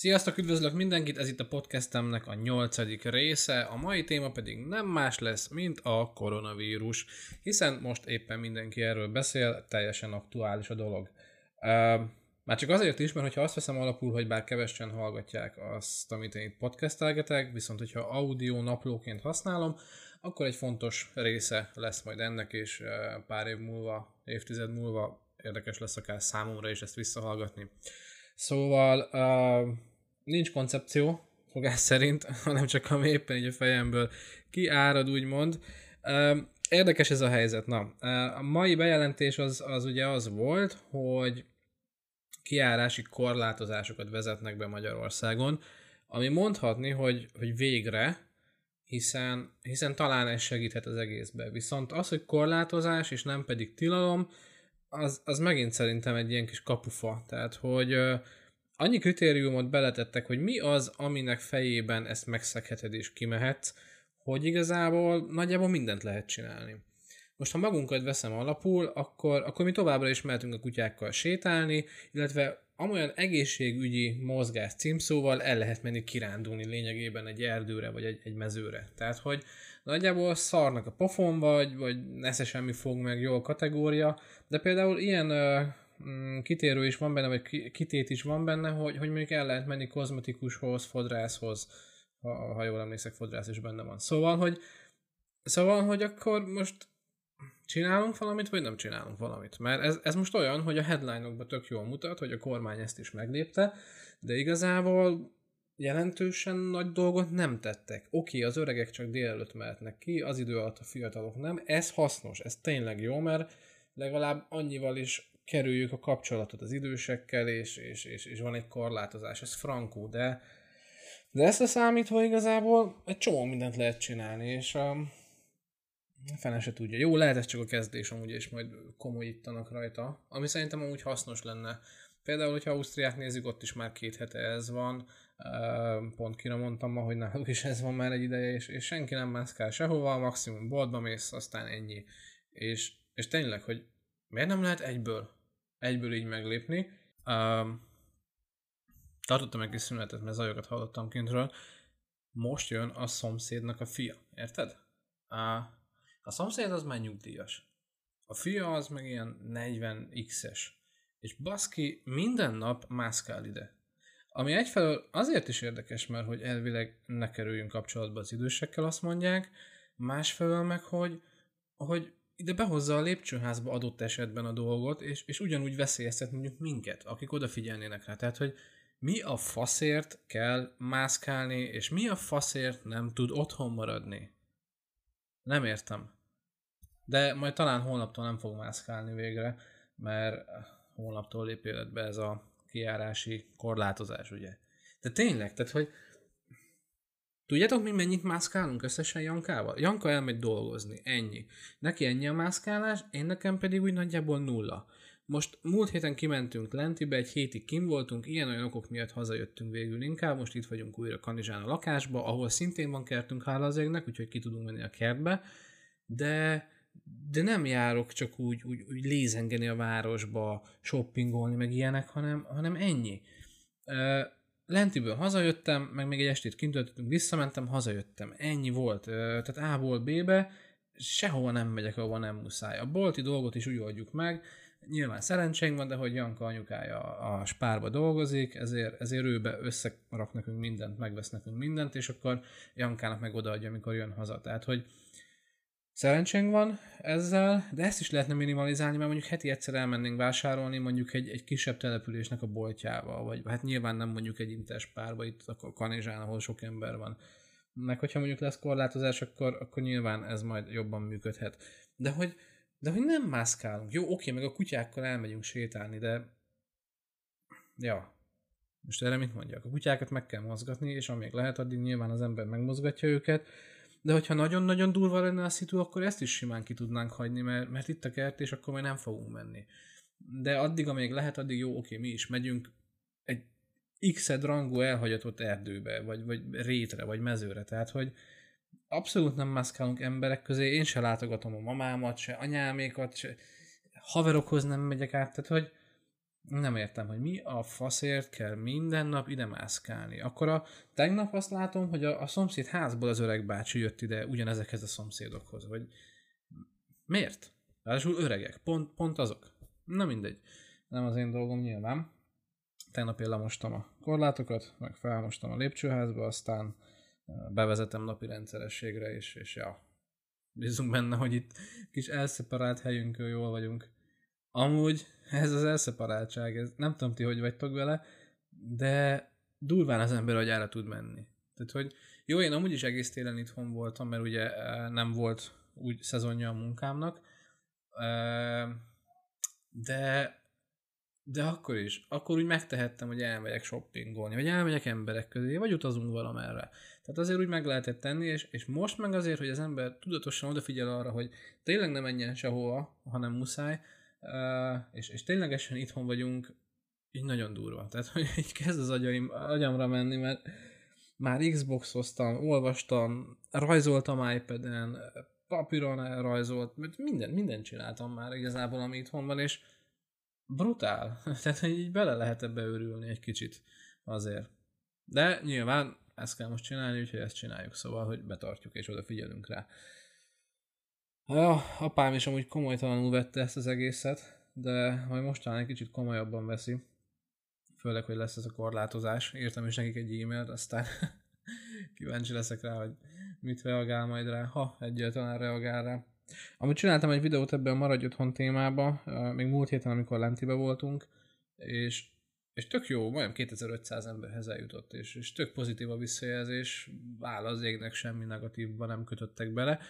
Sziasztok, üdvözlök mindenkit, ez itt a podcastemnek a nyolcadik része, a mai téma pedig nem más lesz, mint a koronavírus, hiszen most éppen mindenki erről beszél, teljesen aktuális a dolog. Már csak azért is, mert ha azt veszem alapul, hogy bár kevesen hallgatják azt, amit én itt podcastelgetek, viszont hogyha audio naplóként használom, akkor egy fontos része lesz majd ennek, és pár év múlva, évtized múlva érdekes lesz akár számomra is ezt visszahallgatni. Szóval uh, nincs koncepció, fogás szerint, hanem csak ami éppen így a fejemből kiárad, úgymond. Érdekes ez a helyzet. Na, a mai bejelentés az, az ugye az volt, hogy kiárási korlátozásokat vezetnek be Magyarországon, ami mondhatni, hogy, hogy végre, hiszen, hiszen talán ez segíthet az egészbe. Viszont az, hogy korlátozás és nem pedig tilalom, az, az megint szerintem egy ilyen kis kapufa. Tehát, hogy annyi kritériumot beletettek, hogy mi az, aminek fejében ezt megszegheted és kimehetsz, hogy igazából nagyjából mindent lehet csinálni. Most ha magunkat veszem alapul, akkor, akkor mi továbbra is mehetünk a kutyákkal sétálni, illetve amolyan egészségügyi mozgás címszóval el lehet menni kirándulni lényegében egy erdőre vagy egy, egy mezőre. Tehát, hogy nagyjából szarnak a pofon vagy, vagy nesze semmi fog meg jól kategória, de például ilyen kitérő is van benne, vagy kitét is van benne, hogy, hogy mondjuk el lehet menni kozmetikushoz, fodrászhoz, ha, ha jól emlékszek, fodrász is benne van. Szóval, hogy Szóval, hogy akkor most csinálunk valamit, vagy nem csinálunk valamit. Mert ez, ez most olyan, hogy a headline-okban tök jól mutat, hogy a kormány ezt is meglépte, de igazából jelentősen nagy dolgot nem tettek. Oké, okay, az öregek csak délelőtt mehetnek ki, az idő alatt a fiatalok nem. Ez hasznos, ez tényleg jó, mert legalább annyival is kerüljük a kapcsolatot az idősekkel, és, és, és, és van egy korlátozás, ez frankó, de, de ezt a számítva igazából egy csomó mindent lehet csinálni, és um, Fene se tudja. Jó, lehet ez csak a kezdés amúgy, és majd komolyítanak rajta, ami szerintem amúgy hasznos lenne. Például, hogyha Ausztriát nézzük, ott is már két hete ez van, pont kire mondtam ma, hogy náluk is ez van már egy ideje, és, és senki nem mászkál sehova, maximum boltba mész, aztán ennyi. És, és tényleg, hogy miért nem lehet egyből, egyből így meglépni? tartottam egy kis szünetet, mert zajokat hallottam kintről. Most jön a szomszédnak a fia, érted? Uh, a szomszéd az már nyugdíjas. A fia az meg ilyen 40x-es. És baszki minden nap mászkál ide. Ami egyfelől azért is érdekes, mert hogy elvileg ne kerüljünk kapcsolatba az idősekkel, azt mondják, másfelől meg, hogy, hogy ide behozza a lépcsőházba adott esetben a dolgot, és, és ugyanúgy veszélyeztet mondjuk minket, akik odafigyelnének rá. Tehát, hogy mi a faszért kell mászkálni, és mi a faszért nem tud otthon maradni. Nem értem. De majd talán holnaptól nem fog mászkálni végre, mert holnaptól lép életbe ez a kiárási korlátozás, ugye. De tényleg, tehát hogy Tudjátok, mi mennyit mászkálunk összesen Jankával? Janka elmegy dolgozni, ennyi. Neki ennyi a mászkálás, én nekem pedig úgy nagyjából nulla. Most múlt héten kimentünk Lentibe, egy hétig kim voltunk, ilyen-olyan okok miatt hazajöttünk végül inkább, most itt vagyunk újra Kanizsán a lakásba, ahol szintén van kertünk, hála az égnek, úgyhogy ki tudunk menni a kertbe, de, de nem járok csak úgy, úgy, úgy lézengeni a városba, shoppingolni, meg ilyenek, hanem, hanem ennyi. Lentiből hazajöttem, meg még egy estét kint töltöttünk, visszamentem, hazajöttem. Ennyi volt. Tehát A-ból B-be, sehova nem megyek, ahova nem muszáj. A bolti dolgot is úgy oldjuk meg, nyilván szerencsénk van, de hogy Janka anyukája a spárba dolgozik, ezért, ezért őbe összerak nekünk mindent, megvesz nekünk mindent, és akkor Jankának meg odaadja, amikor jön haza. Tehát, hogy szerencsénk van ezzel, de ezt is lehetne minimalizálni, mert mondjuk heti egyszer elmennénk vásárolni mondjuk egy, egy kisebb településnek a boltjával, vagy hát nyilván nem mondjuk egy intes párba itt a Kanizsán, ahol sok ember van. Meg hogyha mondjuk lesz korlátozás, akkor, akkor nyilván ez majd jobban működhet. De hogy de hogy nem mászkálunk. Jó, oké, meg a kutyákkal elmegyünk sétálni, de... Ja. Most erre mit mondjak? A kutyákat meg kell mozgatni, és amíg lehet, addig nyilván az ember megmozgatja őket, de hogyha nagyon-nagyon durva lenne a szitu, akkor ezt is simán ki tudnánk hagyni, mert, mert itt a kert, és akkor majd nem fogunk menni. De addig, amíg lehet, addig jó, oké, mi is megyünk egy x rangú elhagyatott erdőbe, vagy, vagy rétre, vagy mezőre, tehát hogy, abszolút nem mászkálunk emberek közé, én se látogatom a mamámat, se anyámékat, se haverokhoz nem megyek át, tehát hogy nem értem, hogy mi a faszért kell minden nap ide mászkálni. Akkor a tegnap azt látom, hogy a, a szomszéd házból az öreg bácsi jött ide ugyanezekhez a szomszédokhoz, hogy miért? Ráadásul öregek, pont, pont azok. Na mindegy, nem az én dolgom nyilván. Tegnap én lemostam a korlátokat, meg felmostam a lépcsőházba, aztán bevezetem napi rendszerességre, és, és ja, bízunk benne, hogy itt kis elszeparált helyünkön jól vagyunk. Amúgy ez az elszeparáltság, ez, nem tudom ti, hogy vagytok vele, de durván az ember agyára tud menni. Tehát, hogy jó, én amúgy is egész télen itthon voltam, mert ugye nem volt úgy szezonja a munkámnak, de de akkor is, akkor úgy megtehettem, hogy elmegyek shoppingolni, vagy elmegyek emberek közé, vagy utazunk valamerre. Tehát azért úgy meg lehetett tenni, és, és most meg azért, hogy az ember tudatosan odafigyel arra, hogy tényleg nem menjen sehova, hanem muszáj, és, és ténylegesen itthon vagyunk, így nagyon durva. Tehát, hogy így kezd az agyaim, agyamra menni, mert már Xbox-oztam, olvastam, rajzoltam iPad-en, papíron rajzolt, minden, mindent csináltam már igazából, ami itthon van, és brutál. Tehát, hogy így bele lehet ebbe őrülni egy kicsit azért. De nyilván ezt kell most csinálni, úgyhogy ezt csináljuk, szóval, hogy betartjuk és odafigyelünk rá. Ja, apám is amúgy komolytalanul vette ezt az egészet, de majd most egy kicsit komolyabban veszi. Főleg, hogy lesz ez a korlátozás. Írtam is nekik egy e-mailt, aztán kíváncsi leszek rá, hogy mit reagál majd rá, ha egyáltalán reagál rá. Amúgy csináltam egy videót ebben a Maradj Otthon témába, még múlt héten, amikor Lentibe voltunk, és, és tök jó, majdnem 2500 emberhez eljutott, és, és tök pozitív a visszajelzés, áll az égnek semmi negatívban nem kötöttek bele.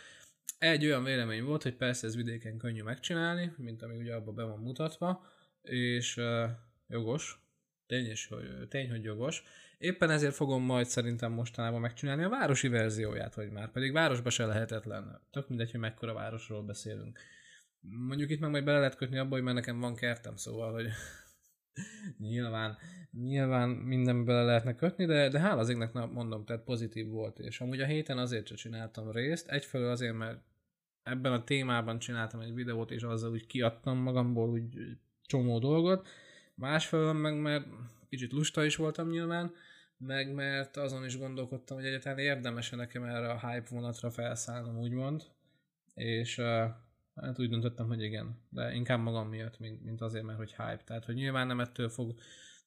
Egy olyan vélemény volt, hogy persze ez vidéken könnyű megcsinálni, mint ami ugye abban be van mutatva, és uh, jogos, tény, és, hogy, tény, hogy jogos. Éppen ezért fogom majd szerintem mostanában megcsinálni a városi verzióját, hogy már pedig városba se lehetetlen. Tök mindegy, hogy mekkora városról beszélünk. Mondjuk itt meg majd bele lehet kötni abba, hogy mert nekem van kertem, szóval, hogy nyilván, nyilván minden bele lehetne kötni, de, de hála az égnek mondom, tehát pozitív volt, és amúgy a héten azért sem csináltam részt, egyfelől azért, mert ebben a témában csináltam egy videót, és azzal úgy kiadtam magamból úgy csomó dolgot, másfelől meg mert kicsit lusta is voltam nyilván, meg mert azon is gondolkodtam, hogy egyáltalán érdemes nekem erre a hype vonatra felszállnom, úgymond, és hát úgy döntöttem, hogy igen, de inkább magam miatt, mint, mint azért, mert hogy hype. Tehát, hogy nyilván nem ettől fog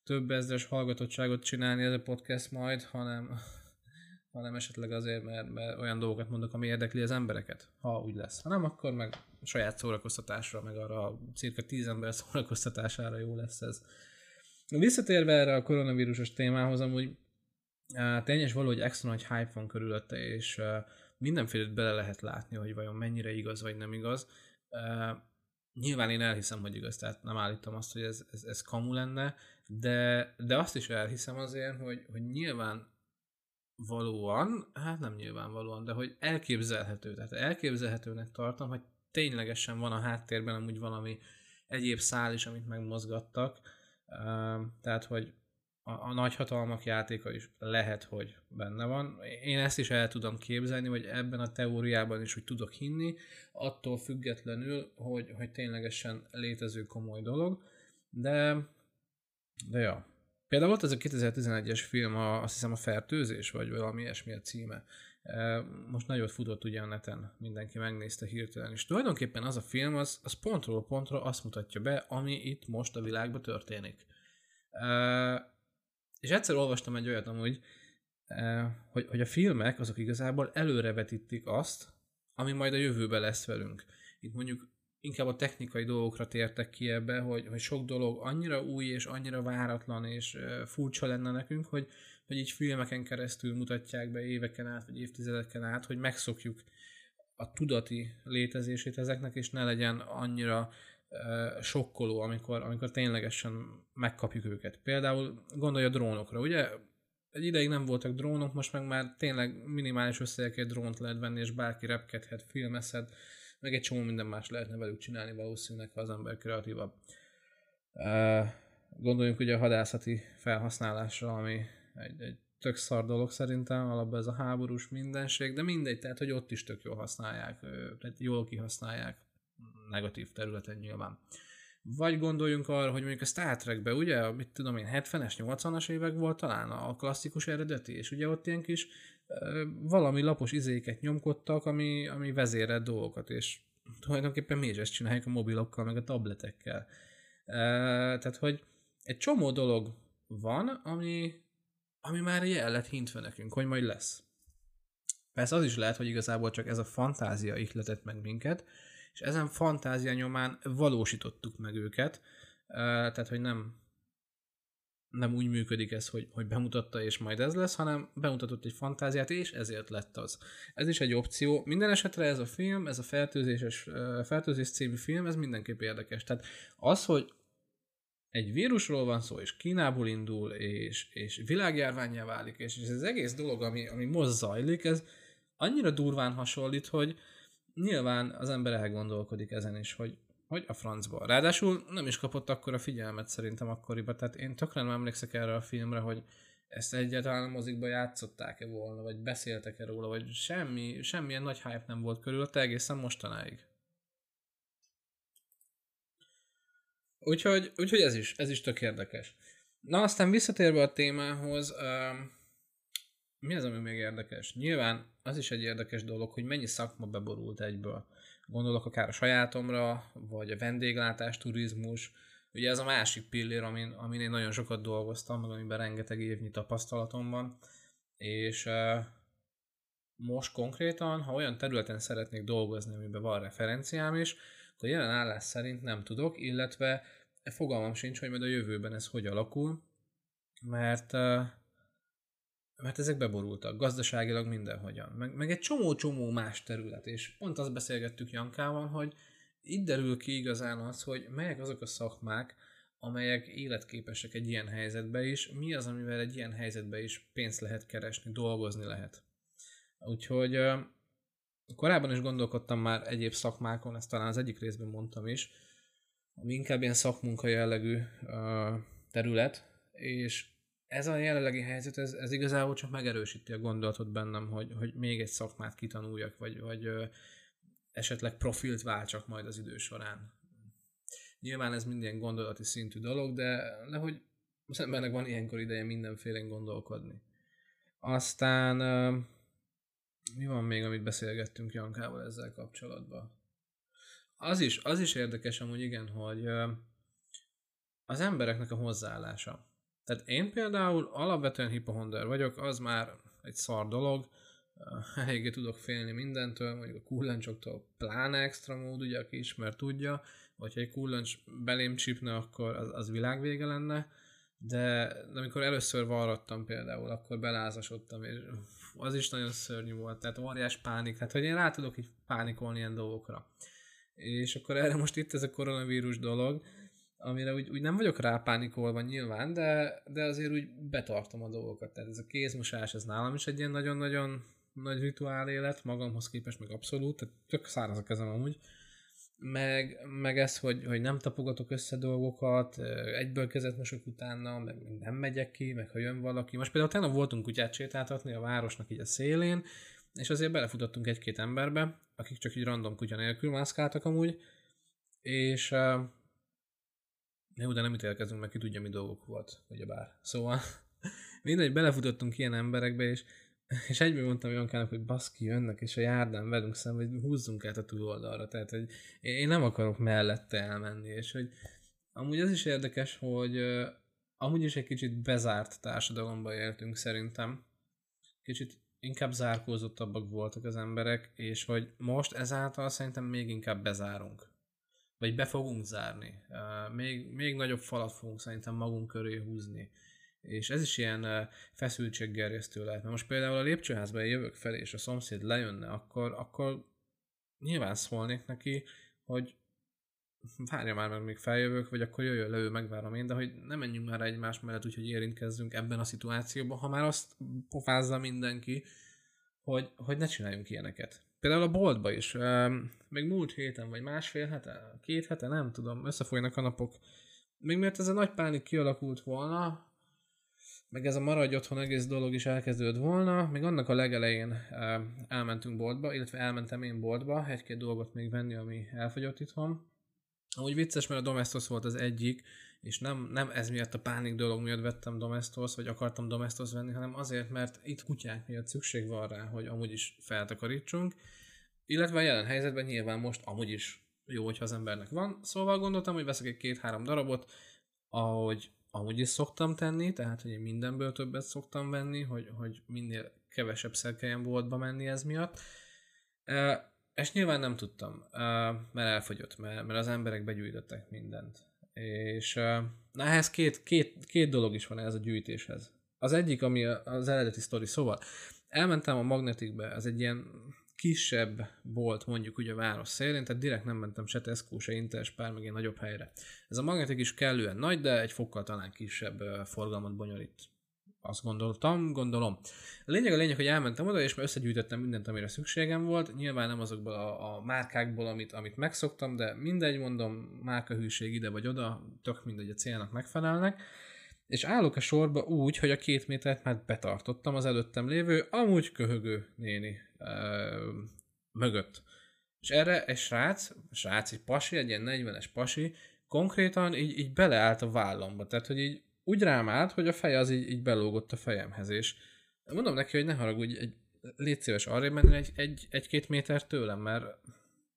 több ezres hallgatottságot csinálni ez a podcast majd, hanem, hanem esetleg azért, mert, mert olyan dolgokat mondok, ami érdekli az embereket, ha úgy lesz. Ha nem, akkor meg saját szórakoztatásra, meg arra a cirka tíz ember szórakoztatására jó lesz ez. Visszatérve erre a koronavírusos témához, amúgy tényes valahogy extra nagy hype van körülötte, és mindenféle bele lehet látni, hogy vajon mennyire igaz vagy nem igaz. Nyilván én elhiszem, hogy igaz, tehát nem állítom azt, hogy ez, ez, ez kamu lenne, de, de azt is elhiszem azért, hogy, hogy nyilván valóan, hát nem nyilvánvalóan, de hogy elképzelhető, tehát elképzelhetőnek tartom, hogy ténylegesen van a háttérben amúgy valami egyéb szál is, amit megmozgattak, tehát, hogy a, a nagyhatalmak játéka is lehet, hogy benne van. Én ezt is el tudom képzelni, hogy ebben a teóriában is hogy tudok hinni, attól függetlenül, hogy, hogy ténylegesen létező komoly dolog, de, de ja. Például volt ez a 2011-es film, a, azt hiszem a Fertőzés, vagy valami ilyesmi a címe. E, most nagyot futott ugye a neten, mindenki megnézte hirtelen, és tulajdonképpen az a film, az, az pontról pontra azt mutatja be, ami itt most a világban történik. És egyszer olvastam egy olyat amúgy, eh, hogy, hogy a filmek azok igazából előrevetítik azt, ami majd a jövőben lesz velünk. Itt mondjuk inkább a technikai dolgokra tértek ki ebbe, hogy, hogy sok dolog annyira új és annyira váratlan és eh, furcsa lenne nekünk, hogy, hogy így filmeken keresztül mutatják be éveken át, vagy évtizedeken át, hogy megszokjuk a tudati létezését ezeknek, és ne legyen annyira sokkoló, amikor, amikor ténylegesen megkapjuk őket. Például gondolj a drónokra, ugye? Egy ideig nem voltak drónok, most meg már tényleg minimális összegekért drónt lehet venni, és bárki repkedhet, filmezhet, meg egy csomó minden más lehetne velük csinálni valószínűleg, ha az ember kreatívabb. Gondoljunk ugye a hadászati felhasználásra, ami egy, egy tök szar dolog szerintem, alapban ez a háborús mindenség, de mindegy, tehát hogy ott is tök jól használják, tehát jól kihasználják negatív területen nyilván. Vagy gondoljunk arra, hogy mondjuk a Star Trekbe, ugye, mit tudom én, 70-es, 80-as évek volt talán a klasszikus eredeti, és ugye ott ilyen kis valami lapos izéket nyomkodtak, ami, ami vezérelt dolgokat, és tulajdonképpen mi is ezt csináljuk a mobilokkal, meg a tabletekkel. Tehát, hogy egy csomó dolog van, ami, ami már el lett hintve nekünk, hogy majd lesz. Persze az is lehet, hogy igazából csak ez a fantázia ihletett meg minket, és ezen fantázia nyomán valósítottuk meg őket, tehát, hogy nem, nem úgy működik ez, hogy, hogy bemutatta és majd ez lesz, hanem bemutatott egy fantáziát, és ezért lett az. Ez is egy opció. Minden esetre ez a film, ez a fertőzéses, fertőzés című film, ez mindenképp érdekes. Tehát az, hogy egy vírusról van szó, és Kínából indul, és, és világjárványá válik, és, és ez az egész dolog, ami, ami most zajlik, ez annyira durván hasonlít, hogy nyilván az ember elgondolkodik ezen is, hogy, hogy a francba. Ráadásul nem is kapott akkor a figyelmet szerintem akkoriban, tehát én tökre nem emlékszek erre a filmre, hogy ezt egyáltalán a mozikba játszották-e volna, vagy beszéltek-e róla, vagy semmi, semmilyen nagy hype nem volt körülötte egészen mostanáig. Úgyhogy, úgyhogy ez is, ez is tök érdekes. Na aztán visszatérve a témához, uh, mi az, ami még érdekes? Nyilván az is egy érdekes dolog, hogy mennyi szakma beborult egyből. Gondolok akár a sajátomra, vagy a vendéglátás, turizmus. Ugye ez a másik pillér, amin, amin én nagyon sokat dolgoztam, meg amiben rengeteg évnyi tapasztalatom van. És uh, most konkrétan, ha olyan területen szeretnék dolgozni, amiben van referenciám is, akkor jelen állás szerint nem tudok, illetve fogalmam sincs, hogy majd a jövőben ez hogy alakul, mert, mert ezek beborultak, gazdaságilag mindenhogyan, meg, meg egy csomó-csomó más terület, és pont azt beszélgettük Jankával, hogy itt derül ki igazán az, hogy melyek azok a szakmák, amelyek életképesek egy ilyen helyzetbe is, mi az, amivel egy ilyen helyzetbe is pénzt lehet keresni, dolgozni lehet. Úgyhogy Korábban is gondolkodtam már egyéb szakmákon, ezt talán az egyik részben mondtam is, ami inkább ilyen szakmunka jellegű terület, és ez a jelenlegi helyzet, ez, ez igazából csak megerősíti a gondolatot bennem, hogy, hogy még egy szakmát kitanuljak, vagy, vagy uh, esetleg profilt váltsak majd az idő során. Nyilván ez minden gondolati szintű dolog, de, de hogy az embernek van ilyenkor ideje mindenféle gondolkodni. Aztán uh, mi van még, amit beszélgettünk Jankával ezzel kapcsolatban? Az is, az is érdekes amúgy igen, hogy az embereknek a hozzáállása. Tehát én például alapvetően hipohonder vagyok, az már egy szar dolog, eléggé tudok félni mindentől, mondjuk a kullancsoktól pláne extra mód, ugye, aki ismer tudja, vagy ha egy kullancs belém csipne, akkor az, az világvége lenne, de, de amikor először varrattam például, akkor belázasodtam, és az is nagyon szörnyű volt, tehát óriás pánik, hát hogy én rá tudok így pánikolni ilyen dolgokra. És akkor erre most itt ez a koronavírus dolog, amire úgy, úgy nem vagyok rápánikolva nyilván, de, de azért úgy betartom a dolgokat. Tehát ez a kézmosás, ez nálam is egy ilyen nagyon-nagyon nagy rituál élet, magamhoz képest meg abszolút, tehát tök száraz a kezem amúgy, meg, meg ez, hogy, hogy nem tapogatok össze dolgokat, egyből kezet mosok utána, meg nem megyek ki, meg ha jön valaki. Most például tegnap voltunk kutyát sétáltatni a városnak így a szélén, és azért belefutottunk egy-két emberbe, akik csak így random kutya nélkül mászkáltak amúgy, és jó, de nem ítélkezünk, meg ki tudja, mi dolgok volt, ugyebár. Szóval mindegy, belefutottunk ilyen emberekbe, és és egyből mondtam Jankának, hogy baszki, jönnek, és a járdán velünk szemben, hogy húzzunk át a túloldalra. Tehát, hogy én nem akarok mellette elmenni, és hogy amúgy az is érdekes, hogy amúgy is egy kicsit bezárt társadalomba éltünk szerintem. Kicsit inkább zárkózottabbak voltak az emberek, és hogy most ezáltal szerintem még inkább bezárunk. Vagy be fogunk zárni. Még, még nagyobb falat fogunk szerintem magunk köré húzni és ez is ilyen feszültséggerjesztő lehet. Mert most például a lépcsőházban jövök fel, és a szomszéd lejönne, akkor, akkor nyilván szólnék neki, hogy várja már meg, még feljövök, vagy akkor jöjjön le, ő megvárom én, de hogy nem menjünk már egymás mellett, úgyhogy érintkezzünk ebben a szituációban, ha már azt pofázza mindenki, hogy, hogy ne csináljunk ilyeneket. Például a boltba is, még múlt héten, vagy másfél hete, két hete, nem tudom, összefolynak a napok. Még mert ez a nagy pánik kialakult volna, meg ez a maradj otthon egész dolog is elkezdődött volna, még annak a legelején elmentünk boltba, illetve elmentem én boltba egy-két dolgot még venni, ami elfogyott itthon, Amúgy vicces, mert a Domestos volt az egyik, és nem, nem ez miatt a pánik dolog miatt vettem Domestos, vagy akartam Domestos venni, hanem azért, mert itt kutyák miatt szükség van rá, hogy amúgy is feltakarítsunk, illetve a jelen helyzetben nyilván most amúgy is jó, hogyha az embernek van, szóval gondoltam, hogy veszek egy két-három darabot, ahogy amúgy is szoktam tenni, tehát hogy én mindenből többet szoktam venni, hogy, hogy minél kevesebb szerkelyen boltba menni ez miatt. E, és nyilván nem tudtam, e, mert elfogyott, mert, mert az emberek begyűjtöttek mindent. És na, ehhez két, két, két dolog is van ez a gyűjtéshez. Az egyik, ami az eredeti sztori, szóval elmentem a Magnetikbe, ez egy ilyen kisebb volt mondjuk ugye a város szélén, tehát direkt nem mentem se Tesco, se Interspár, meg egy nagyobb helyre. Ez a magnetik is kellően nagy, de egy fokkal talán kisebb forgalmat bonyolít. Azt gondoltam, gondolom. A lényeg a lényeg, hogy elmentem oda, és összegyűjtöttem mindent, amire szükségem volt. Nyilván nem azokból a, a márkákból, amit, amit megszoktam, de mindegy, mondom, márkahűség ide vagy oda, tök mindegy a célnak megfelelnek és állok a sorba úgy, hogy a két métert már betartottam az előttem lévő, amúgy köhögő néni ö, mögött. És erre egy srác, srác, egy pasi, egy ilyen 40-es pasi, konkrétan így, így beleállt a vállamba. Tehát, hogy így úgy rám állt, hogy a feje az így, így belógott a fejemhez, és mondom neki, hogy ne haragudj, egy, légy szíves arra menni egy, egy, egy-két méter tőlem, mert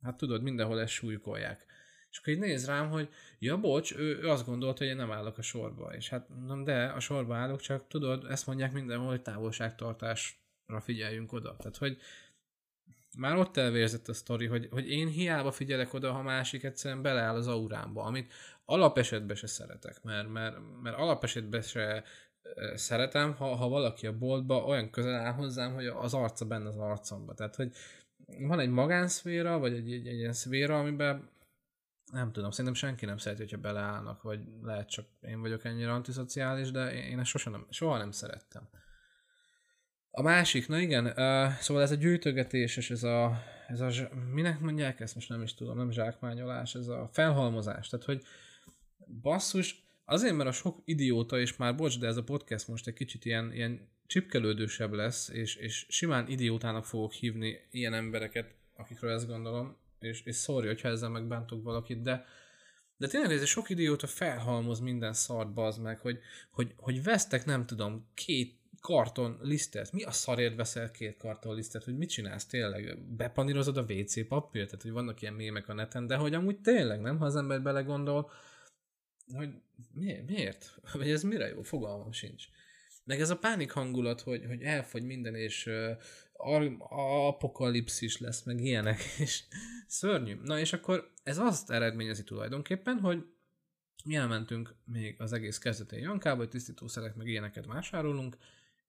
hát tudod, mindenhol ezt súlykolják. És akkor így néz rám, hogy ja bocs, ő, ő azt gondolta, hogy én nem állok a sorba. És hát nem, de a sorba állok, csak tudod, ezt mondják mindenhol, hogy távolságtartásra figyeljünk oda. Tehát, hogy már ott elvérzett a sztori, hogy, hogy én hiába figyelek oda, ha másik egyszerűen beleáll az aurámba, amit alapesetben se szeretek, mert, mert, mert alapesetben se szeretem, ha, ha valaki a boltba olyan közel áll hozzám, hogy az arca benne az arcomba. Tehát, hogy van egy magánszféra, vagy egy, egy, egy ilyen szféra, amiben nem tudom, szerintem senki nem szereti, hogyha beleállnak, vagy lehet csak én vagyok ennyire antiszociális, de én ezt sosem nem, soha nem szerettem. A másik, na igen, uh, szóval ez a gyűjtögetés, és ez a, ez a, minek mondják ezt, most nem is tudom, nem zsákmányolás, ez a felhalmozás, tehát hogy basszus, azért, mert a sok idióta, és már bocs, de ez a podcast most egy kicsit ilyen, ilyen csipkelődősebb lesz, és, és simán idiótának fogok hívni ilyen embereket, akikről ezt gondolom, és, és sorry, hogyha ezzel megbántok valakit, de, de tényleg ez sok idióta felhalmoz minden szart, bazd meg, hogy, hogy, hogy vesztek, nem tudom, két karton lisztet. Mi a szarért veszel két karton lisztet, hogy mit csinálsz tényleg? Bepanírozod a WC papírt? Tehát, hogy vannak ilyen mémek a neten, de hogy amúgy tényleg nem, ha az ember belegondol, hogy miért? miért? Vagy ez mire jó? Fogalmam sincs. Meg ez a pánik hangulat, hogy, hogy elfogy minden, és apokalipszis lesz, meg ilyenek, és szörnyű. Na és akkor ez azt eredményezi tulajdonképpen, hogy mi elmentünk még az egész kezdetén Jankába, hogy tisztítószerek meg ilyeneket vásárolunk,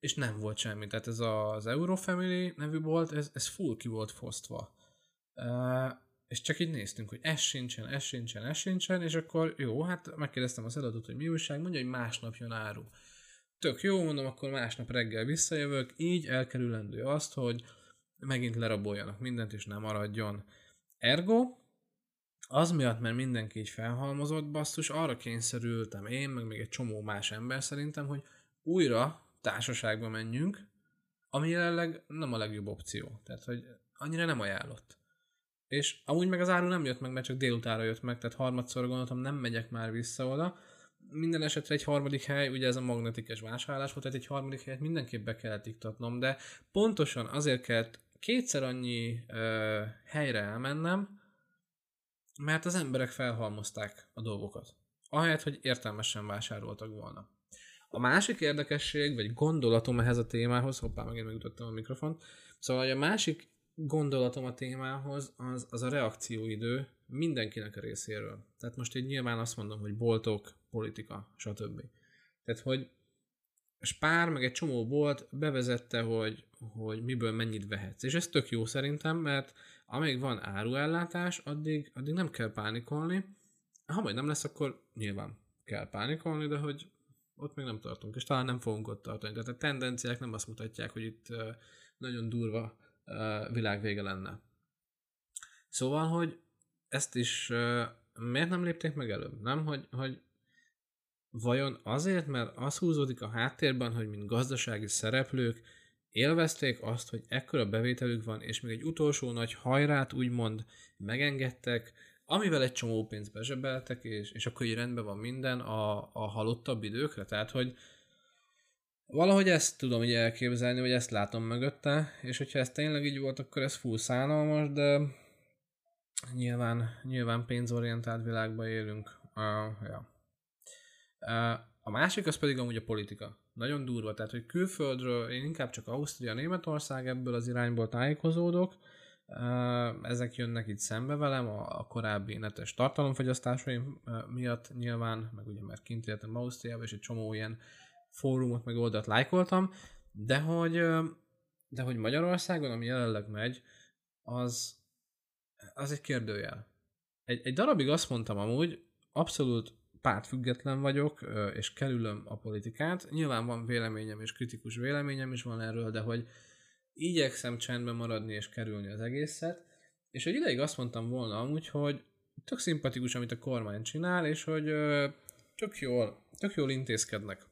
és nem volt semmi. Tehát ez az Eurofamily nevű bolt, ez, ez full ki volt fosztva. Uh, és csak így néztünk, hogy ez sincsen, ez sincsen, ez sincsen, és akkor jó, hát megkérdeztem az eladót, hogy mi újság, mondja, hogy másnap jön áru tök jó, mondom, akkor másnap reggel visszajövök, így elkerülendő azt, hogy megint leraboljanak mindent, és nem maradjon. Ergo, az miatt, mert mindenki így felhalmozott basszus, arra kényszerültem én, meg még egy csomó más ember szerintem, hogy újra társaságba menjünk, ami jelenleg nem a legjobb opció. Tehát, hogy annyira nem ajánlott. És amúgy meg az áru nem jött meg, mert csak délutára jött meg, tehát harmadszor gondoltam, nem megyek már vissza oda, minden esetre egy harmadik hely, ugye ez a magnetikes vásárlás volt, tehát egy harmadik helyet mindenképp be kellett iktatnom, de pontosan azért kellett kétszer annyi ö, helyre elmennem, mert az emberek felhalmozták a dolgokat. Ahelyett, hogy értelmesen vásároltak volna. A másik érdekesség, vagy gondolatom ehhez a témához, hoppá, megint megütöttem a mikrofont, szóval a másik gondolatom a témához az, az a reakcióidő mindenkinek a részéről. Tehát most így nyilván azt mondom, hogy boltok, politika, stb. Tehát, hogy Spár, meg egy csomó volt, bevezette, hogy, hogy miből mennyit vehetsz. És ez tök jó szerintem, mert amíg van áruellátás, addig, addig nem kell pánikolni. Ha majd nem lesz, akkor nyilván kell pánikolni, de hogy ott még nem tartunk, és talán nem fogunk ott tartani. Tehát a tendenciák nem azt mutatják, hogy itt nagyon durva világvége lenne. Szóval, hogy ezt is miért nem lépték meg előbb? Nem, hogy, hogy vajon azért, mert az húzódik a háttérben, hogy mint gazdasági szereplők élvezték azt, hogy ekkora bevételük van, és még egy utolsó nagy hajrát úgymond megengedtek amivel egy csomó pénzt bezsebeltek, és, és akkor így rendben van minden a, a halottabb időkre, tehát hogy valahogy ezt tudom így elképzelni, vagy ezt látom mögötte, és hogyha ez tényleg így volt, akkor ez full szánalmas, de nyilván, nyilván pénzorientált világban élünk. Uh, ja. uh, a másik az pedig amúgy a politika. Nagyon durva, tehát hogy külföldről, én inkább csak Ausztria, Németország ebből az irányból tájékozódok, ezek jönnek itt szembe velem a, korábbi netes tartalomfogyasztásaim miatt nyilván, meg ugye mert kint éltem Ausztriába, és egy csomó ilyen fórumot meg oldalt lájkoltam, de hogy, de hogy Magyarországon, ami jelenleg megy, az, az egy kérdőjel. Egy, egy darabig azt mondtam amúgy, abszolút pártfüggetlen vagyok, és kerülöm a politikát. Nyilván van véleményem és kritikus véleményem is van erről, de hogy igyekszem csendben maradni és kerülni az egészet, és egy ideig azt mondtam volna amúgy, hogy tök szimpatikus, amit a kormány csinál, és hogy tök jól, tök jól intézkednek.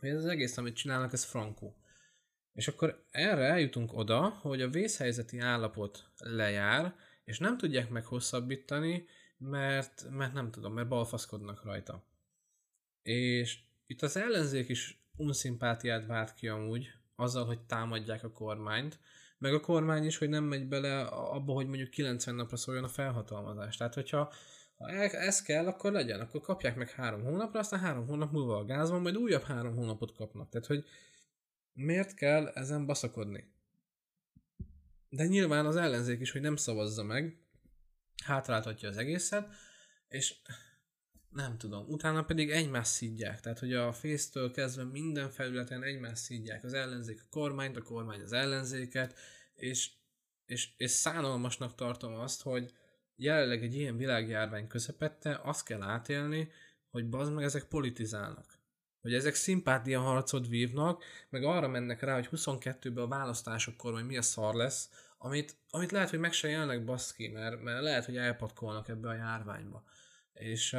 Hogy ez az egész, amit csinálnak, ez frankó. És akkor erre eljutunk oda, hogy a vészhelyzeti állapot lejár, és nem tudják meghosszabbítani, mert, mert nem tudom, mert balfaszkodnak rajta. És itt az ellenzék is unszimpátiát vált ki amúgy, azzal, hogy támadják a kormányt, meg a kormány is, hogy nem megy bele abba, hogy mondjuk 90 napra szóljon a felhatalmazás. Tehát, hogyha ha ez kell, akkor legyen, akkor kapják meg három hónapra, aztán három hónap múlva a gázban, majd újabb három hónapot kapnak. Tehát, hogy miért kell ezen baszakodni? De nyilván az ellenzék is, hogy nem szavazza meg, hátráltatja az egészet, és nem tudom. Utána pedig egymást szídják. Tehát, hogy a fésztől kezdve minden felületen egymást szídják. Az ellenzék a kormányt, a kormány az ellenzéket, és, és, és szánalmasnak tartom azt, hogy jelenleg egy ilyen világjárvány közepette azt kell átélni, hogy bazd meg ezek politizálnak. Hogy ezek szimpátia harcot vívnak, meg arra mennek rá, hogy 22-ben a választásokkor majd mi a szar lesz, amit, amit lehet, hogy meg se jelnek baszki, mert, mert lehet, hogy elpatkolnak ebbe a járványba. És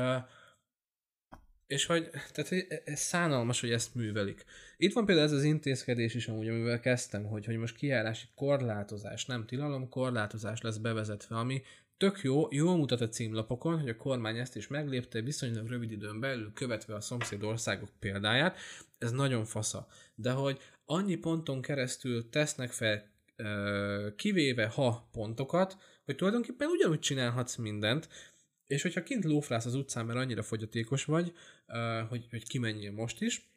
és hogy, tehát hogy e, ez szánalmas, hogy ezt művelik. Itt van például ez az intézkedés is amúgy, amivel kezdtem, hogy, hogy most kijárási korlátozás, nem tilalom, korlátozás lesz bevezetve, ami tök jó, jól mutat a címlapokon, hogy a kormány ezt is meglépte viszonylag rövid időn belül, követve a szomszéd országok példáját. Ez nagyon fasza. De hogy annyi ponton keresztül tesznek fel kivéve ha pontokat, hogy tulajdonképpen ugyanúgy csinálhatsz mindent, és hogyha kint lófrász az utcán, mert annyira fogyatékos vagy, hogy, hogy kimenjél most is,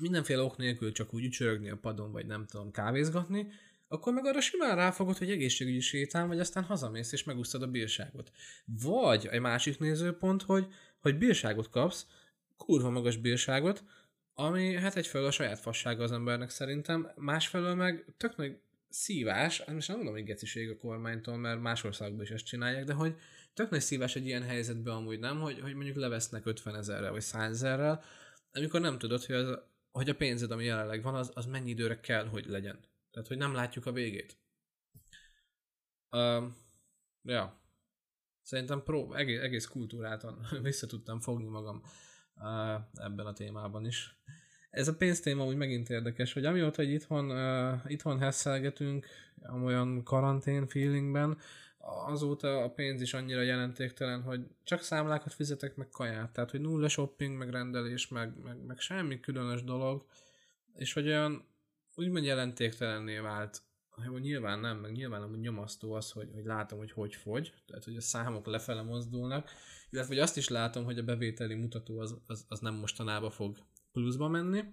mindenféle ok nélkül csak úgy ücsörögni a padon, vagy nem tudom, kávézgatni, akkor meg arra simán ráfogod, hogy egészségügyi sétál, vagy aztán hazamész és megúsztad a bírságot. Vagy egy másik nézőpont, hogy, hogy bírságot kapsz, kurva magas bírságot, ami hát egyfelől a saját fassága az embernek szerintem, másfelől meg tök nagy szívás, hát most nem mondom, hogy geciség a kormánytól, mert más országban is ezt csinálják, de hogy tök nagy szívás egy ilyen helyzetben amúgy nem, hogy, hogy mondjuk levesznek 50 ezerrel vagy 100 ezerrel, amikor nem tudod, hogy, az, hogy a pénzed, ami jelenleg van, az, az mennyi időre kell, hogy legyen. Tehát, hogy nem látjuk a végét. Uh, ja. Szerintem pró- egész, egész kultúrátan vissza tudtam fogni magam uh, ebben a témában is. Ez a pénztéma úgy megint érdekes, hogy amióta, hogy itthon, uh, itthon hesszelgetünk, olyan karantén feelingben, azóta a pénz is annyira jelentéktelen, hogy csak számlákat fizetek, meg kaját. Tehát, hogy nulla shopping, meg rendelés, meg, meg, meg semmi különös dolog. És hogy olyan úgymond jelentéktelenné vált, hogy nyilván nem, meg nyilván nem nyomasztó az, hogy, hogy látom, hogy hogy fogy, tehát hogy a számok lefele mozdulnak, illetve hogy azt is látom, hogy a bevételi mutató az, az, az nem mostanában fog pluszba menni,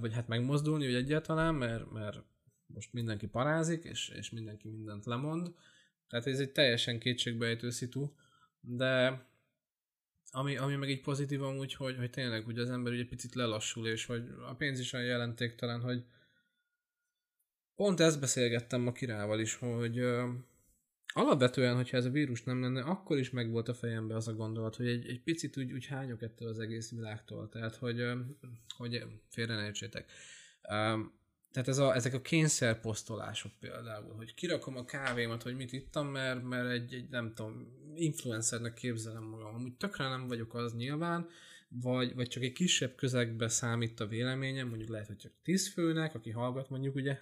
vagy hát megmozdulni, hogy egyáltalán, mert, mert most mindenki parázik, és, és mindenki mindent lemond, tehát ez egy teljesen kétségbejtő szitu, de ami, ami meg így pozitív amúgy, hogy, hogy tényleg ugye az ember ugye picit lelassul, és hogy a pénz is olyan jelentéktelen, hogy pont ezt beszélgettem ma kirával is, hogy ö, alapvetően, hogyha ez a vírus nem lenne, akkor is meg volt a fejembe az a gondolat, hogy egy, egy picit úgy, úgy hányok ettől az egész világtól, tehát hogy, ö, hogy félre ne értsétek tehát ez a, ezek a kényszerposztolások például, hogy kirakom a kávémat, hogy mit ittam, mert, mert egy, egy nem tudom, influencernek képzelem magam. Amúgy tökre nem vagyok az nyilván, vagy, vagy csak egy kisebb közegbe számít a véleményem, mondjuk lehet, hogy csak 10 főnek, aki hallgat mondjuk ugye,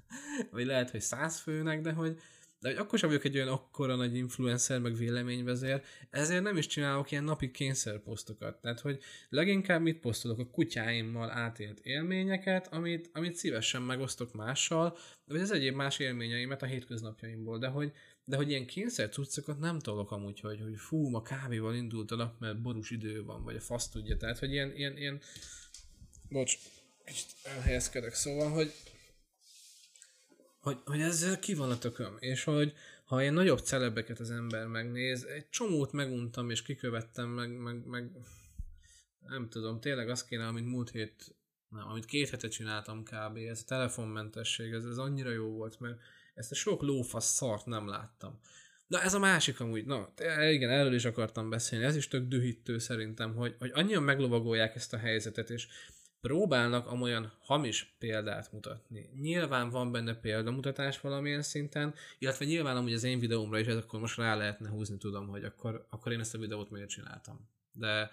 vagy lehet, hogy 100 főnek, de hogy, de hogy akkor sem vagyok egy olyan akkora nagy influencer, meg véleményvezér, ezért nem is csinálok ilyen napi kényszerposztokat. Tehát, hogy leginkább mit posztolok a kutyáimmal átélt élményeket, amit, amit szívesen megosztok mással, vagy az egyéb más élményeimet a hétköznapjaimból, de hogy, de hogy ilyen kényszer cuccokat nem tolok amúgy, hogy, hogy fú, ma kávéval indult a nap, mert borús idő van, vagy a fasz tudja, tehát, hogy ilyen, ilyen, ilyen bocs, kicsit elhelyezkedek, szóval, hogy hogy, hogy ezzel ki van a tököm, és hogy ha ilyen nagyobb celebeket az ember megnéz, egy csomót meguntam és kikövettem, meg, meg, meg nem tudom, tényleg azt kéne, amit múlt hét, nem, amit két hete csináltam kb. Ez a telefonmentesség, ez, ez annyira jó volt, mert ezt a sok lófasz szart nem láttam. Na ez a másik amúgy, na igen, erről is akartam beszélni, ez is tök dühítő szerintem, hogy, hogy annyian meglovagolják ezt a helyzetet, és próbálnak amolyan hamis példát mutatni. Nyilván van benne példamutatás valamilyen szinten, illetve nyilván amúgy az én videómra is ez akkor most rá lehetne húzni, tudom, hogy akkor, akkor én ezt a videót miért csináltam. De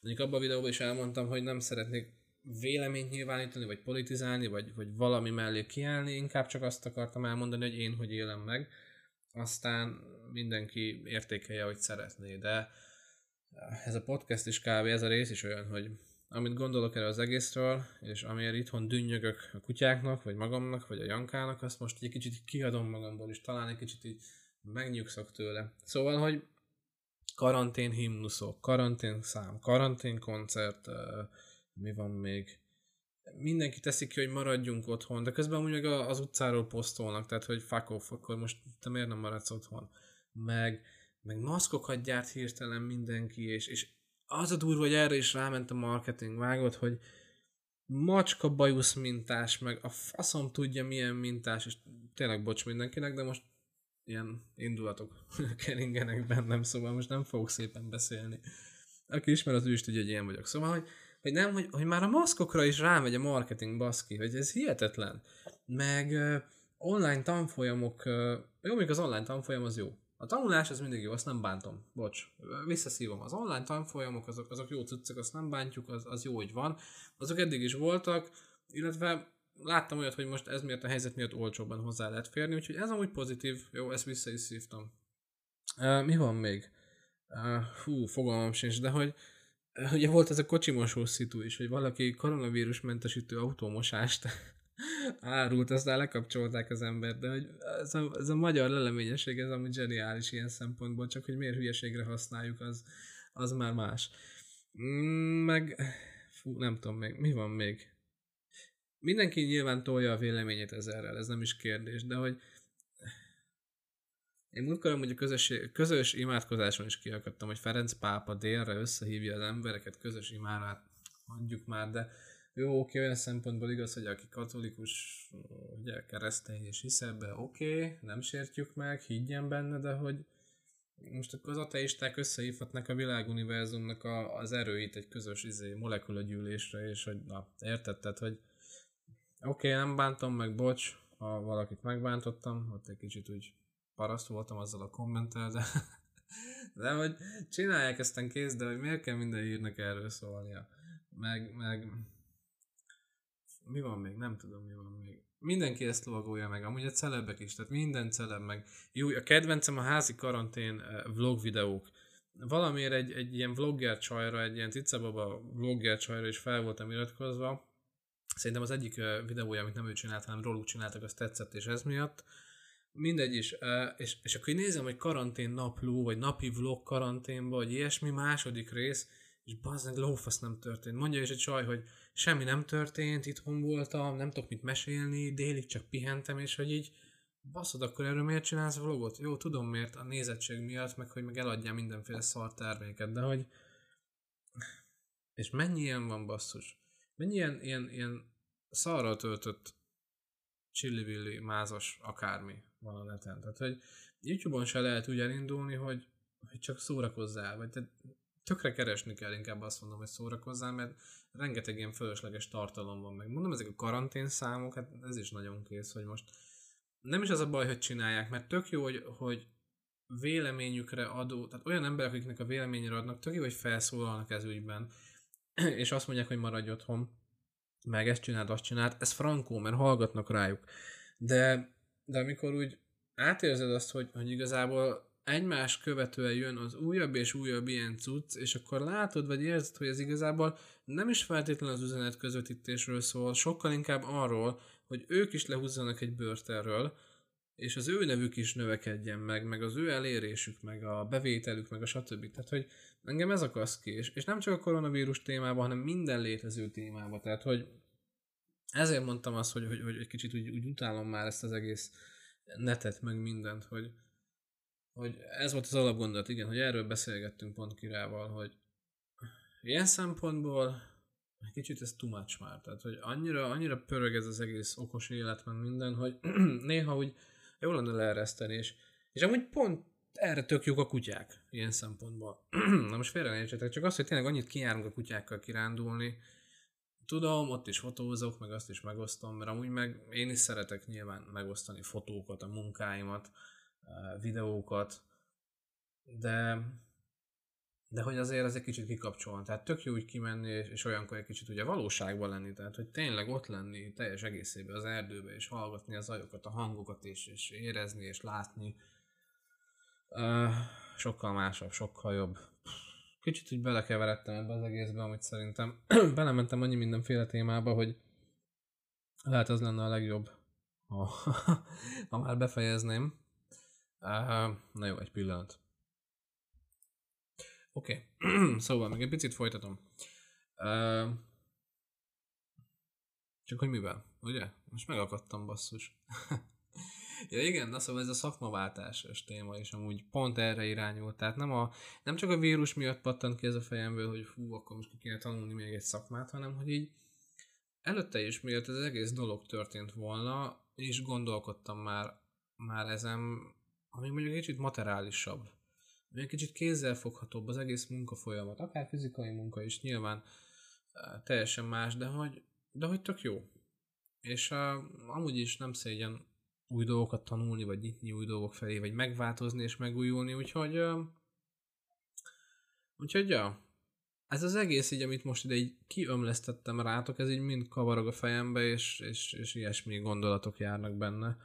mondjuk abban a videóban is elmondtam, hogy nem szeretnék véleményt nyilvánítani, vagy politizálni, vagy, vagy valami mellé kiállni, inkább csak azt akartam elmondani, hogy én hogy élem meg, aztán mindenki értékelje, hogy szeretné, de ez a podcast is kávé, ez a rész is olyan, hogy amit gondolok erre az egészről, és amiért itthon dünnyögök a kutyáknak, vagy magamnak, vagy a Jankának, azt most egy kicsit kiadom magamból, és talán egy kicsit így megnyugszok tőle. Szóval, hogy karantén himnuszok, karantén szám, karantén koncert, mi van még? Mindenki teszik ki, hogy maradjunk otthon, de közben úgy meg az utcáról posztolnak, tehát hogy fuck off, akkor most te miért nem maradsz otthon? Meg, meg maszkokat gyárt hirtelen mindenki, és, és az a durva, hogy erre is ráment a marketing, vágod, hogy macska bajusz mintás, meg a faszom tudja milyen mintás, és tényleg bocs mindenkinek, de most ilyen indulatok keringenek bennem, szóval most nem fogok szépen beszélni. Aki ismer, az ő is tudja, hogy ilyen vagyok. Szóval, hogy, hogy nem, hogy, hogy már a maszkokra is rámegy a marketing baszki, hogy ez hihetetlen. Meg uh, online tanfolyamok, uh, jó, még az online tanfolyam az jó. A tanulás az mindig jó, azt nem bántom. Bocs, visszaszívom. Az online tanfolyamok, azok, azok jó cuccok, azt nem bántjuk, az, az jó, hogy van. Azok eddig is voltak, illetve láttam olyat, hogy most ez miatt a helyzet miatt olcsóbban hozzá lehet férni, úgyhogy ez amúgy pozitív. Jó, ezt vissza is szívtam. Uh, mi van még? Uh, hú, fogalmam sincs, de hogy ugye volt ez a kocsimosó szitu is, hogy valaki koronavírus mentesítő autómosást árult, aztán lekapcsolták az embert, de hogy ez a, ez a magyar leleményesség, ez ami zseniális ilyen szempontból, csak hogy miért hülyeségre használjuk, az, az már más. Mm, meg, fú, nem tudom még, mi van még? Mindenki nyilván tolja a véleményét ezerrel, ez nem is kérdés, de hogy én múltkor hogy a közös, közös imádkozáson is kiakadtam, hogy Ferenc pápa délre összehívja az embereket közös imádát, mondjuk már, de jó, oké, olyan szempontból igaz, hogy aki katolikus, ugye keresztény és hisz ebbe, oké, nem sértjük meg, higgyen benne, de hogy most akkor az ateisták összehívhatnak a világuniverzumnak a, az erőit egy közös izé, molekulagyűlésre, és hogy na, érted, hogy oké, nem bántom meg, bocs, ha valakit megbántottam, ott egy kicsit úgy paraszt voltam azzal a kommentel, de, de hogy csinálják ezt kész, de hogy miért kell minden írnak erről szólnia. Meg, meg mi van még? Nem tudom, mi van még. Mindenki ezt lovagolja meg, amúgy a celebek is, tehát minden celeb meg. Jó, a kedvencem a házi karantén eh, vlog videók. Valamiért egy, egy ilyen vlogger csajra, egy ilyen cicababa vlogger csajra is fel voltam iratkozva. Szerintem az egyik eh, videója, amit nem ő csinált, hanem róluk csináltak, az tetszett, és ez miatt. Mindegy is. És, és akkor én nézem, hogy karantén napló, vagy napi vlog karanténba, vagy ilyesmi második rész, és bazdmeg lófasz nem történt. Mondja is egy csaj, hogy semmi nem történt, itthon voltam, nem tudok mit mesélni, délig csak pihentem, és hogy így baszod, akkor erről miért csinálsz vlogot? Jó, tudom miért, a nézettség miatt, meg hogy meg eladjál mindenféle szar terméket, de hogy... És mennyi ilyen van basszus? Mennyi ilyen, ilyen, ilyen szarral töltött csillivilli, mázas akármi van a neten. Tehát, hogy YouTube-on se lehet úgy elindulni, hogy, hogy csak szórakozzál, vagy te tökre keresni kell, inkább azt mondom, hogy szórakozzál, mert rengeteg ilyen fölösleges tartalom van meg. Mondom, ezek a karantén számok, hát ez is nagyon kész, hogy most nem is az a baj, hogy csinálják, mert tök jó, hogy, hogy véleményükre adó, tehát olyan emberek, akiknek a véleményre adnak, tök jó, hogy felszólalnak ez ügyben, és azt mondják, hogy maradj otthon, meg ezt csináld, azt csináld, ez frankó, mert hallgatnak rájuk. De, de amikor úgy átérzed azt, hogy, hogy igazából egymás követően jön az újabb és újabb ilyen cucc, és akkor látod, vagy érzed, hogy ez igazából nem is feltétlenül az üzenet közvetítésről szól, sokkal inkább arról, hogy ők is lehúzzanak egy erről, és az ő nevük is növekedjen meg, meg az ő elérésük, meg a bevételük, meg a stb. Tehát, hogy engem ez akasz ki, és, és nem csak a koronavírus témában, hanem minden létező témában. Tehát, hogy ezért mondtam azt, hogy, hogy, hogy egy kicsit úgy, úgy utálom már ezt az egész netet, meg mindent, hogy, hogy ez volt az alapgondolat, igen, hogy erről beszélgettünk pont Kirával, hogy ilyen szempontból egy kicsit ez too much már, tehát hogy annyira, annyira pörög ez az egész okos élet, meg minden, hogy néha úgy jó lenne leereszteni, és, és amúgy pont erre tök jók a kutyák, ilyen szempontból. Na most félre ne csak az, hogy tényleg annyit kijárunk a kutyákkal kirándulni, tudom, ott is fotózok, meg azt is megosztom, mert amúgy meg én is szeretek nyilván megosztani fotókat, a munkáimat, videókat, de, de hogy azért ez egy kicsit kikapcsolni. Tehát tök jó úgy kimenni, és, és olyankor egy kicsit ugye valóságban lenni, tehát hogy tényleg ott lenni teljes egészében az erdőbe, és hallgatni az ajokat, a hangokat, és, és érezni, és látni. Uh, sokkal másabb, sokkal jobb. Kicsit úgy belekeveredtem ebbe az egészbe, amit szerintem belementem annyi mindenféle témába, hogy lehet az lenne a legjobb, ha, ha már befejezném. Na jó, egy pillanat. Oké, okay. szóval még egy picit folytatom. Uh, csak hogy mivel, ugye? Most megakadtam basszus. ja igen, na szóval ez a szakmaváltásos téma is amúgy pont erre irányult. Tehát nem, a, nem csak a vírus miatt pattant ki ez a fejemből, hogy fú, akkor most ki kéne tanulni még egy szakmát, hanem hogy így előtte is, miért ez egész dolog történt volna, és gondolkodtam már, már ezen, ami mondjuk egy kicsit materiálisabb, ami egy kicsit kézzelfoghatóbb az egész munkafolyamat, akár fizikai munka is nyilván teljesen más, de hogy, de hogy tök jó. És uh, amúgy is nem szégyen új dolgokat tanulni, vagy nyitni új dolgok felé, vagy megváltozni és megújulni, úgyhogy úgyhogy ja, ez az egész így, amit most ide így kiömlesztettem rátok, ez így mind kavarog a fejembe, és, és, és ilyesmi gondolatok járnak benne,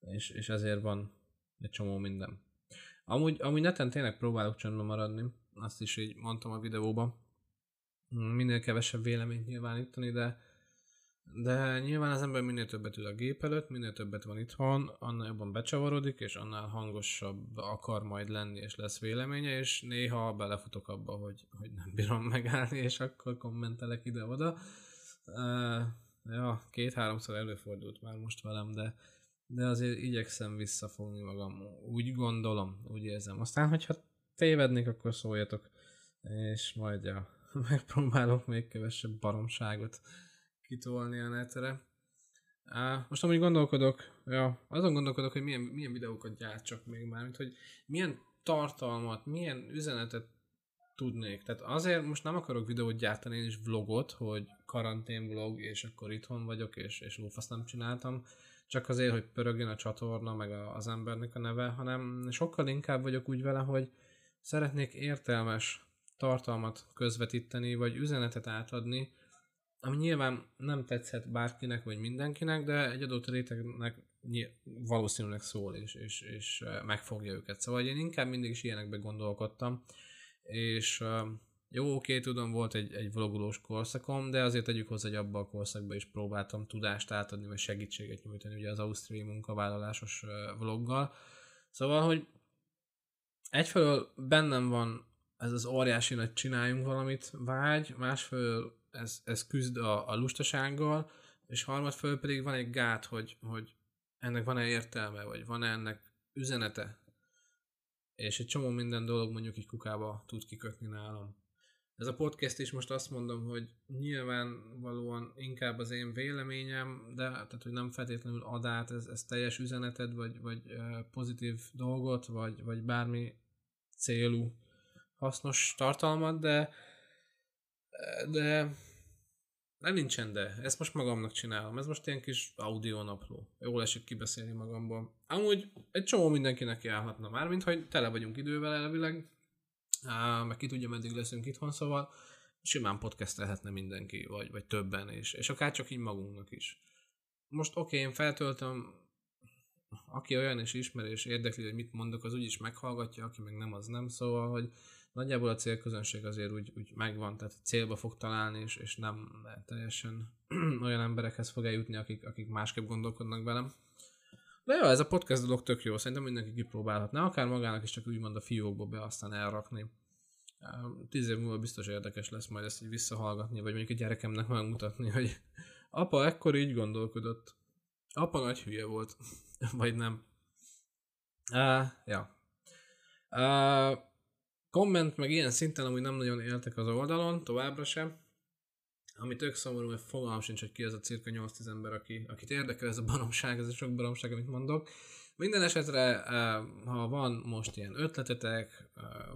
és, és ezért van egy csomó minden. Amúgy, amúgy neten tényleg próbálok csöndben maradni, azt is így mondtam a videóban. Minél kevesebb véleményt nyilvánítani, de, de nyilván az ember minél többet ül a gép előtt, minél többet van itthon, annál jobban becsavarodik, és annál hangosabb akar majd lenni, és lesz véleménye, és néha belefutok abba, hogy, hogy nem bírom megállni, és akkor kommentelek ide-oda. Uh, ja, két-háromszor előfordult már most velem, de de azért igyekszem visszafogni magam. Úgy gondolom, úgy érzem. Aztán, hogyha tévednék, akkor szóljatok, és majd ja, megpróbálok még kevesebb baromságot kitolni a netre. Most amúgy gondolkodok, ja, azon gondolkodok, hogy milyen, milyen videókat gyártsak még már, mint hogy milyen tartalmat, milyen üzenetet tudnék. Tehát azért most nem akarok videót gyártani, én is vlogot, hogy karantén vlog, és akkor itthon vagyok, és, és lófasz nem csináltam, csak azért, hogy pörögjön a csatorna, meg az embernek a neve, hanem sokkal inkább vagyok úgy vele, hogy szeretnék értelmes tartalmat közvetíteni, vagy üzenetet átadni, ami nyilván nem tetszett bárkinek, vagy mindenkinek, de egy adott rétegnek valószínűleg szól, és, és, és megfogja őket. Szóval én inkább mindig is ilyenekbe gondolkodtam, és jó, oké, tudom, volt egy, egy vlogolós korszakom, de azért tegyük hozzá, hogy abban a korszakban is próbáltam tudást átadni, vagy segítséget nyújtani ugye az ausztriai munkavállalásos vloggal. Szóval, hogy egyfelől bennem van ez az óriási nagy csináljunk valamit vágy, másfelől ez, ez küzd a, a lustasággal, és harmadfelől pedig van egy gát, hogy, hogy ennek van-e értelme, vagy van-e ennek üzenete, és egy csomó minden dolog mondjuk egy kukába tud kikötni nálam. Ez a podcast is most azt mondom, hogy nyilvánvalóan inkább az én véleményem, de tehát, hogy nem feltétlenül ad át ez, ez teljes üzeneted, vagy, vagy pozitív dolgot, vagy, vagy bármi célú hasznos tartalmat, de de nem nincsen de, ezt most magamnak csinálom, ez most ilyen kis audio napló. Jól esik kibeszélni magamból. Amúgy egy csomó mindenkinek járhatna már, mint hogy tele vagyunk idővel elvileg, Á, meg ki tudja, meddig leszünk itthon, szóval simán podcastelhetne mindenki, vagy, vagy többen, és, és akár csak így magunknak is. Most oké, okay, én feltöltöm aki olyan és ismer és érdekli, hogy mit mondok, az úgyis meghallgatja, aki meg nem, az nem. Szóval, hogy nagyjából a célközönség azért úgy, úgy megvan, tehát célba fog találni, és, és nem teljesen olyan emberekhez fog eljutni, akik, akik másképp gondolkodnak velem. De jó, ez a podcast dolog tök jó, szerintem mindenki kipróbálhatná, akár magának is csak úgymond a fiókba be aztán elrakni. Tíz év múlva biztos érdekes lesz majd ezt így visszahallgatni, vagy mondjuk a gyerekemnek megmutatni, hogy apa ekkor így gondolkodott. Apa nagy hülye volt, vagy nem. Uh, ja. Uh, komment meg ilyen szinten amúgy nem nagyon éltek az oldalon, továbbra sem. Ami tök szomorú, mert fogalmam sincs, hogy ki az a cirka 8-10 ember, aki, akit érdekel ez a baromság, ez a sok baromság, amit mondok. Minden esetre, ha van most ilyen ötletetek,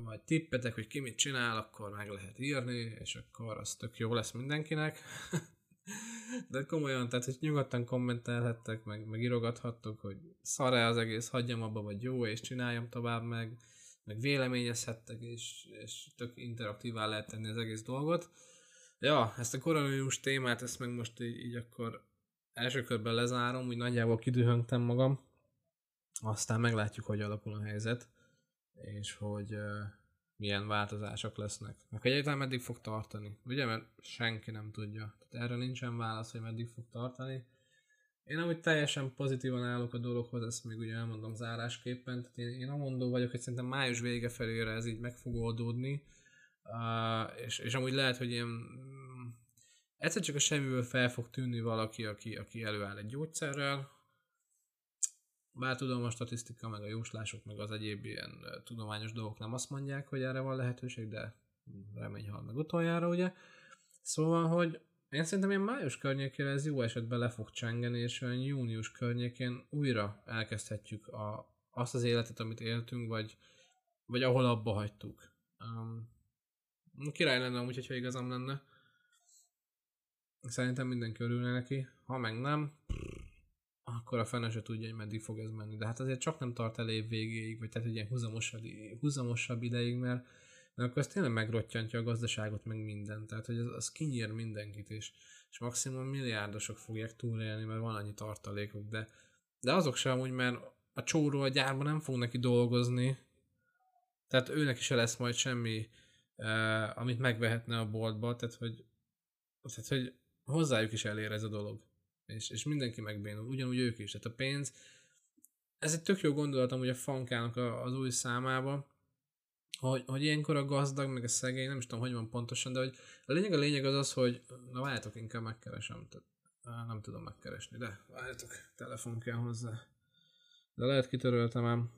vagy tippetek, hogy ki mit csinál, akkor meg lehet írni, és akkor az tök jó lesz mindenkinek. De komolyan, tehát hogy nyugodtan kommentelhettek, meg, meg írogathattok, hogy szar-e az egész, hagyjam abba, vagy jó, és csináljam tovább, meg, meg véleményezhettek, és, és tök interaktívá lehet tenni az egész dolgot. Ja, ezt a koronavírus témát, ezt meg most így, így akkor első körben lezárom, úgy nagyjából kidühöngtem magam, aztán meglátjuk, hogy alakul a helyzet, és hogy uh, milyen változások lesznek. Meg hogy egyáltalán meddig fog tartani. Ugye, mert senki nem tudja. Tehát erre nincsen válasz, hogy meddig fog tartani. Én amúgy teljesen pozitívan állok a dologhoz, ezt még ugye elmondom zárásképpen. Tehát én, én amondó vagyok, hogy szerintem május vége felére ez így meg fog oldódni. Uh, és, és amúgy lehet, hogy ilyen mm, egyszer csak a semmiből fel fog tűnni valaki, aki, aki előáll egy gyógyszerrel, bár tudom, a statisztika, meg a jóslások, meg az egyéb ilyen tudományos dolgok nem azt mondják, hogy erre van lehetőség, de remény hal meg utoljára, ugye. Szóval, hogy én szerintem ilyen május környékére ez jó esetben le fog csengeni, és olyan június környékén újra elkezdhetjük a, azt az életet, amit éltünk, vagy, vagy ahol abba hagytuk. Um, király lenne amúgy, hogyha igazam lenne. Szerintem mindenki örülne neki. Ha meg nem, akkor a fene se tudja, hogy meddig fog ez menni. De hát azért csak nem tart el év végéig, vagy tehát egy ilyen huzamosabb, huzamosabb ideig, mert, mert akkor ez tényleg megrottyantja a gazdaságot, meg minden. Tehát, hogy az, az kinyír mindenkit, és, és maximum milliárdosok fogják túlélni, mert van annyi tartalékok, de, de azok sem amúgy, mert a csóró a gyárban nem fog neki dolgozni, tehát őnek is lesz majd semmi, eh, amit megvehetne a boltba, tehát hogy, tehát, hogy hozzájuk is elér ez a dolog. És, és mindenki megbénul, ugyanúgy ők is. Tehát a pénz, ez egy tök jó gondolat amúgy a fankának az új számába, hogy, hogy ilyenkor a gazdag, meg a szegény, nem is tudom, hogy van pontosan, de hogy a lényeg a lényeg az az, hogy na várjátok, inkább megkeresem, tehát nem tudom megkeresni, de várjátok, telefon kell hozzá. De lehet kitöröltem ám.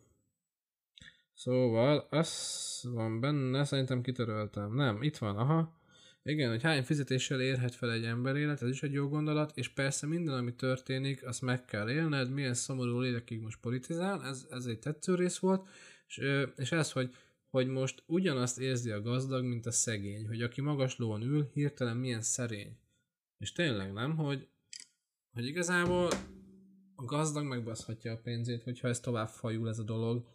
Szóval, az van benne, szerintem kitöröltem. Nem, itt van, aha. Igen, hogy hány fizetéssel érhet fel egy ember élet, ez is egy jó gondolat, és persze minden, ami történik, azt meg kell élned, milyen szomorú lélekig most politizál, ez, ez egy tetsző rész volt, és, és ez, hogy, hogy most ugyanazt érzi a gazdag, mint a szegény, hogy aki magaslóan ül, hirtelen milyen szerény. És tényleg nem, hogy, hogy igazából a gazdag megbaszhatja a pénzét, hogyha ez tovább fajul ez a dolog,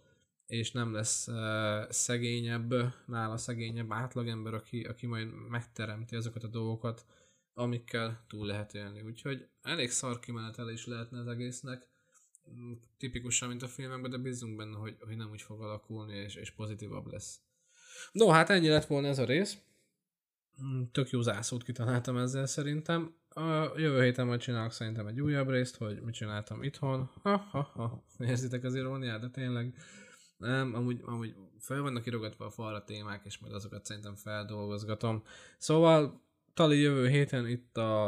és nem lesz uh, szegényebb, nála szegényebb átlagember, aki, aki majd megteremti azokat a dolgokat, amikkel túl lehet élni. Úgyhogy elég szar kimenetel is lehetne az egésznek, tipikusan, mint a filmekben, de bízunk benne, hogy, hogy nem úgy fog alakulni, és, és pozitívabb lesz. No, hát ennyi lett volna ez a rész. Mm, tök jó zászót kitaláltam ezzel szerintem. A jövő héten majd csinálok szerintem egy újabb részt, hogy mit csináltam itthon. Ha, ha, ha. Érzitek az iróniát, de tényleg nem, amúgy, amúgy fel vannak irogatva a falra témák, és majd azokat szerintem feldolgozgatom. Szóval tali jövő héten itt a,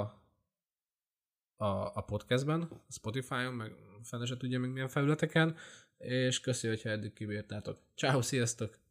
a, a podcastben, Spotify-on, meg fene se tudja még milyen felületeken, és köszi, hogyha eddig kibírtátok. Ciao, sziasztok!